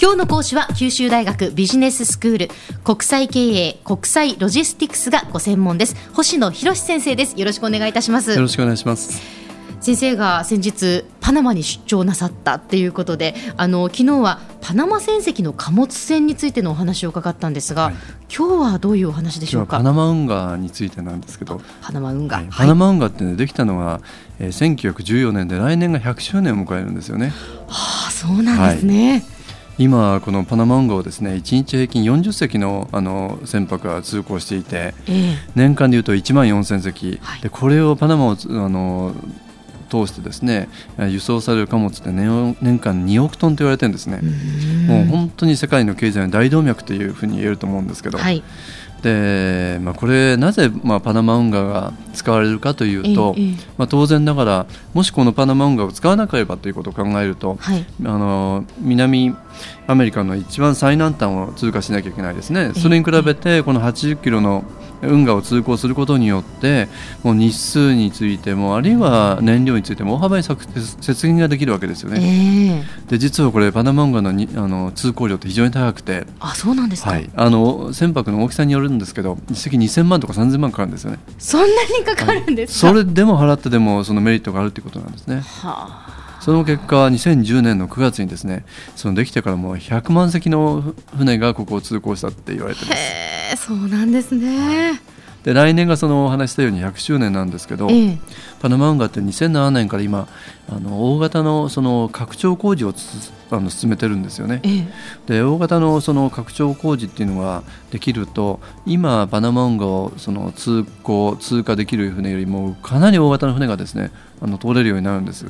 今日の講師は九州大学ビジネススクール国際経営国際ロジスティクスがご専門です。星野博先生です。よろしくお願いいたします。よろしくお願いします。先生が先日パナマに出張なさったっていうことであの昨日はパナマ船籍の貨物船についてのお話を伺ったんですが、はい、今日はどういうお話でしょうか？パナマ運河についてなんですけどパナマ運河、はい、パナマ運河って、ね、できたのが、えー、1914年で来年が100周年を迎えるんですよね。はあそうなんですね、はい今、このパナマ運河をですね1日平均40隻のあの船舶が通行していて、えー、年間でいうと1万4000隻、はい、でこれをパナマをあの通してですね輸送される貨物って年年間2億トンと言われてるんですね。もう本当に世界の経済の大動脈というふうに言えると思うんですけど、はい、でまあ、これなぜ、まあ、パナマ運河が使われるかというと、ええ、まあ、当然ながらもしこのパナマ運河を使わなければということを考えると、はい、あの南アメリカの一番最南端を通過しなきゃいけないですね。それに比べてこの80キロの運河を通行することによってもう日数についてもあるいは燃料についても大幅に節減ができるわけですよね。えー、で実はこれパナマ運河のにあの通行量って非常に高くて。あそうなんですか、はい、あの船舶の大きさによるんですけど一隻2000万とか3000万かかるんですよね。そんなにかかるんですそれでも払ってでもそのメリットがあるということなんですね。はあ。その結果2010年の9月にですねそのできてからもう100万隻の船がここを通行したって言われてますへそうなんですね、で来年がそのお話したように100周年なんですけど、ええ、パナマ運河って2007年から今あの大型のその拡張工事をあの進めてるんですよね。ええ、で大型のその拡張工事っていうのができると今パナマ運河をその通行通過できる船よりもかなり大型の船がですねあの通れるようになるんです。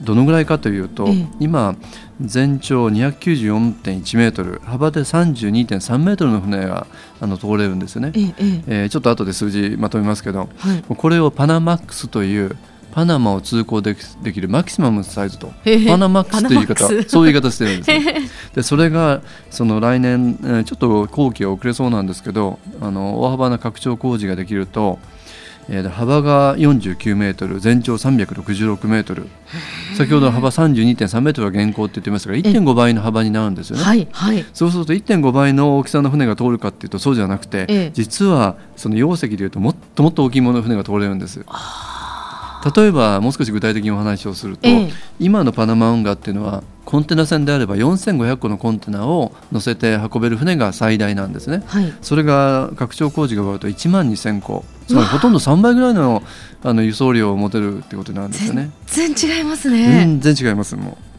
どのぐらいかというと、え、今全長294.1メートル幅で32.3メートルの船があの通れるんですよね。ええー、ちょっと後で数字まとめますけど、はい、これをパナマックスというパナマを通行でできるマキシマムサイズとパナマックスという言い方そういう言い方してるんですね。でそれがその来年ちょっと工期が遅れそうなんですけどあの大幅な拡張工事ができるとえー、幅が49メートル全長366メートル。先ほど幅32.3メートルが現行って言ってましたが1.5倍の幅になるんですよね、はいはい、そうすると1.5倍の大きさの船が通るかっていうとそうじゃなくて、実はその容積でいうともっともっと大きいものの船が通れるんです。例えばもう少し具体的にお話をすると、ええ、今のパナマ運河っていうのはコンテナ船であれば4500個のコンテナを乗せて運べる船が最大なんですね、はい、それが拡張工事が終わると1万2000個つまりほとんど3倍ぐらいのあの輸送量を持てるってことなんですよね。全然違いますね。全然違いますもう。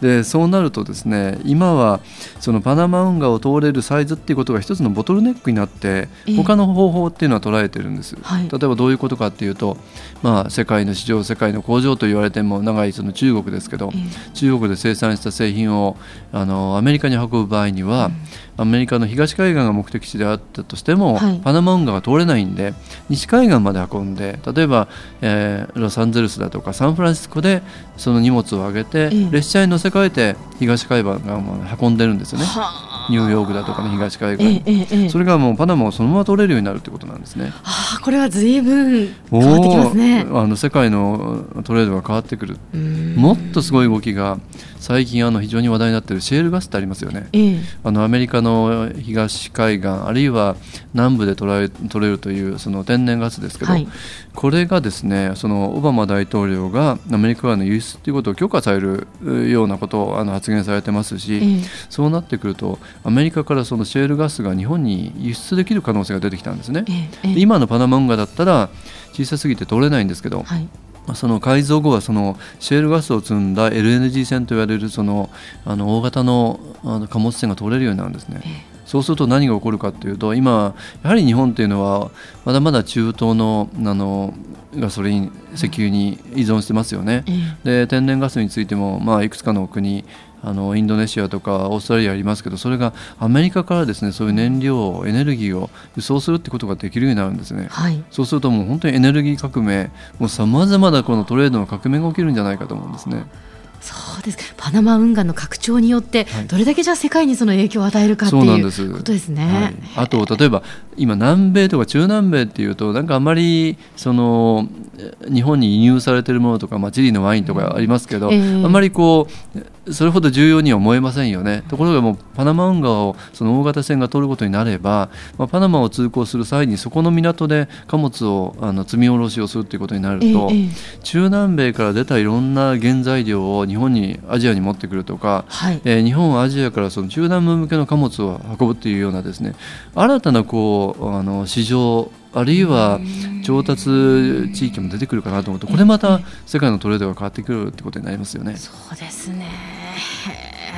でそうなるとですね今はそのパナマ運河を通れるサイズっていうことが一つのボトルネックになって他の方法っていうのは捉えてるんです、えー、例えばどういうことかっていうと、まあ、世界の市場世界の工場と言われても長いその中国ですけど、えー、中国で生産した製品をあのアメリカに運ぶ場合には、うん、アメリカの東海岸が目的地であったとしても、はい、パナマ運河が通れないんで西海岸まで運んで例えば、えー、ロサンゼルスだとかサンフランシスコでその荷物を上げて、列車に乗せ替えて東海岸が運んでるんですよね。ニューヨークだとかの東海岸、えええ、それがもうパナマをそのまま取れるようになるということなんですね。あこれは随分変わってきますね。あの世界のトレードが変わってくる。もっとすごい動きが最近あの非常に話題になっているシェールガスってありますよね。あのアメリカの東海岸あるいは南部で取れ取れるというその天然ガスですけど、はい、これがですねそのオバマ大統領がアメリカ側の輸出ということを許可されるようなことをあの発言されてますし、そうなってくるとアメリカからそのシェールガスが日本に輸出できる可能性が出てきたんですね。ええ、今のパナマ運河だったら小さすぎて通れないんですけど、はい、その改造後はそのシェールガスを積んだ LNG 船と言われるそのあの大型のあの貨物船が通れるようになるんですね。えそうすると何が起こるかというと今やはり日本というのはまだまだ中東のあのガソリン石油に依存してますよね。で天然ガスについても、まあ、いくつかの国あのインドネシアとかオーストラリアありますけどそれがアメリカからですねそういう燃料エネルギーを輸送するってことができるようになるんですね、はい、そうするともう本当にエネルギー革命もうさまざまなこのトレードの革命が起きるんじゃないかと思うんですね。そうですパナマ運河の拡張によってどれだけじゃあ世界にその影響を与えるかっていうことですね。はい、あと例えば今南米とか中南米っていうとなんかあまりその日本に輸入されているものとか、まあ、チリのワインとかありますけど、うんえ。ー、あまりこうそれほど重要には思えませんよね。ところがもうパナマ運河をその大型船が通ることになれば、まあ、パナマを通行する際にそこの港で貨物をあの積み下ろしをするということになると、ええ、中南米から出たいろんな原材料を日本にアジアに持ってくるとか、はい、えー、日本はアジアからその中南部向けの貨物を運ぶというようなですね新たなこうあの市場あるいは調達地域も出てくるかなと思うとこれまた世界のトレードが変わってくるってことになりますよね。そうですね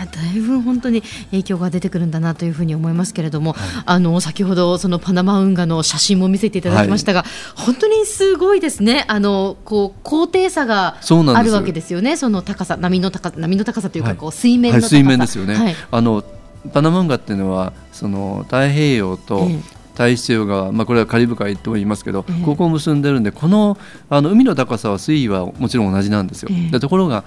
だいぶ本当に影響が出てくるんだなというふうに思いますけれども、はい、あの先ほどそのパナマ運河の写真も見せていただきましたが、はい、本当にすごいですね。あのこう高低差があるわけですよね。その高さ波の高波の高さというか、こう水面の高さ、はい、水面ですよね。あのパナマ運河っていうのはその太平洋と、大西洋側、まあ、これはカリブ海と言いますけど、ここを結んでるんでこのあの海の高さは水位はもちろん同じなんですよ。でところが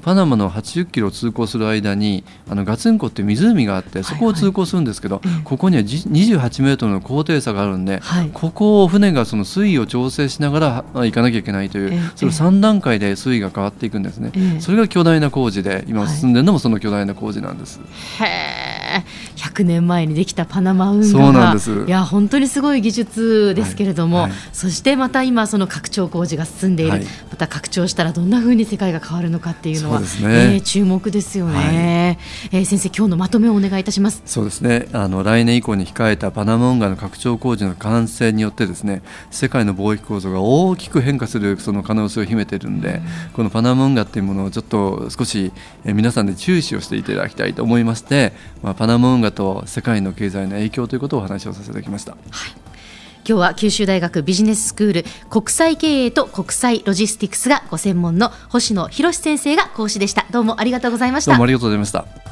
パナマの80キロ通行する間にあのガツンコっていう湖があってそこを通行するんですけど、はいはい、ここには28メートルの高低差があるんで、はい、ここを船がその水位を調整しながら行かなきゃいけないという、それ3段階で水位が変わっていくんですね、それが巨大な工事で今進んでるのもその巨大な工事なんです。へえ100年前にできたパナマ運河そうなんです。いや本当にすごい技術ですけれども、そしてまた今その拡張工事が進んでいる、また拡張したらどんなふうに世界が変わるのかっていうのは、ね。えー、注目ですよね、はい、えー、先生今日のまとめをお願いいたします。そうですね。あの来年以降に控えたパナマ運河の拡張工事の完成によってですね世界の貿易構造が大きく変化するその可能性を秘めているんで、うん、このパナマ運河っていうものをちょっと少し、えー、皆さんで注視をしていただきたいと思いまして、まあ、パナマ運河と世界の経済の影響ということをお話をさせていただきました。はい。今日は九州大学ビジネススクール国際経営と国際ロジスティクスがご専門の星野博先生が講師でした。どうもありがとうございました。どうもありがとうございました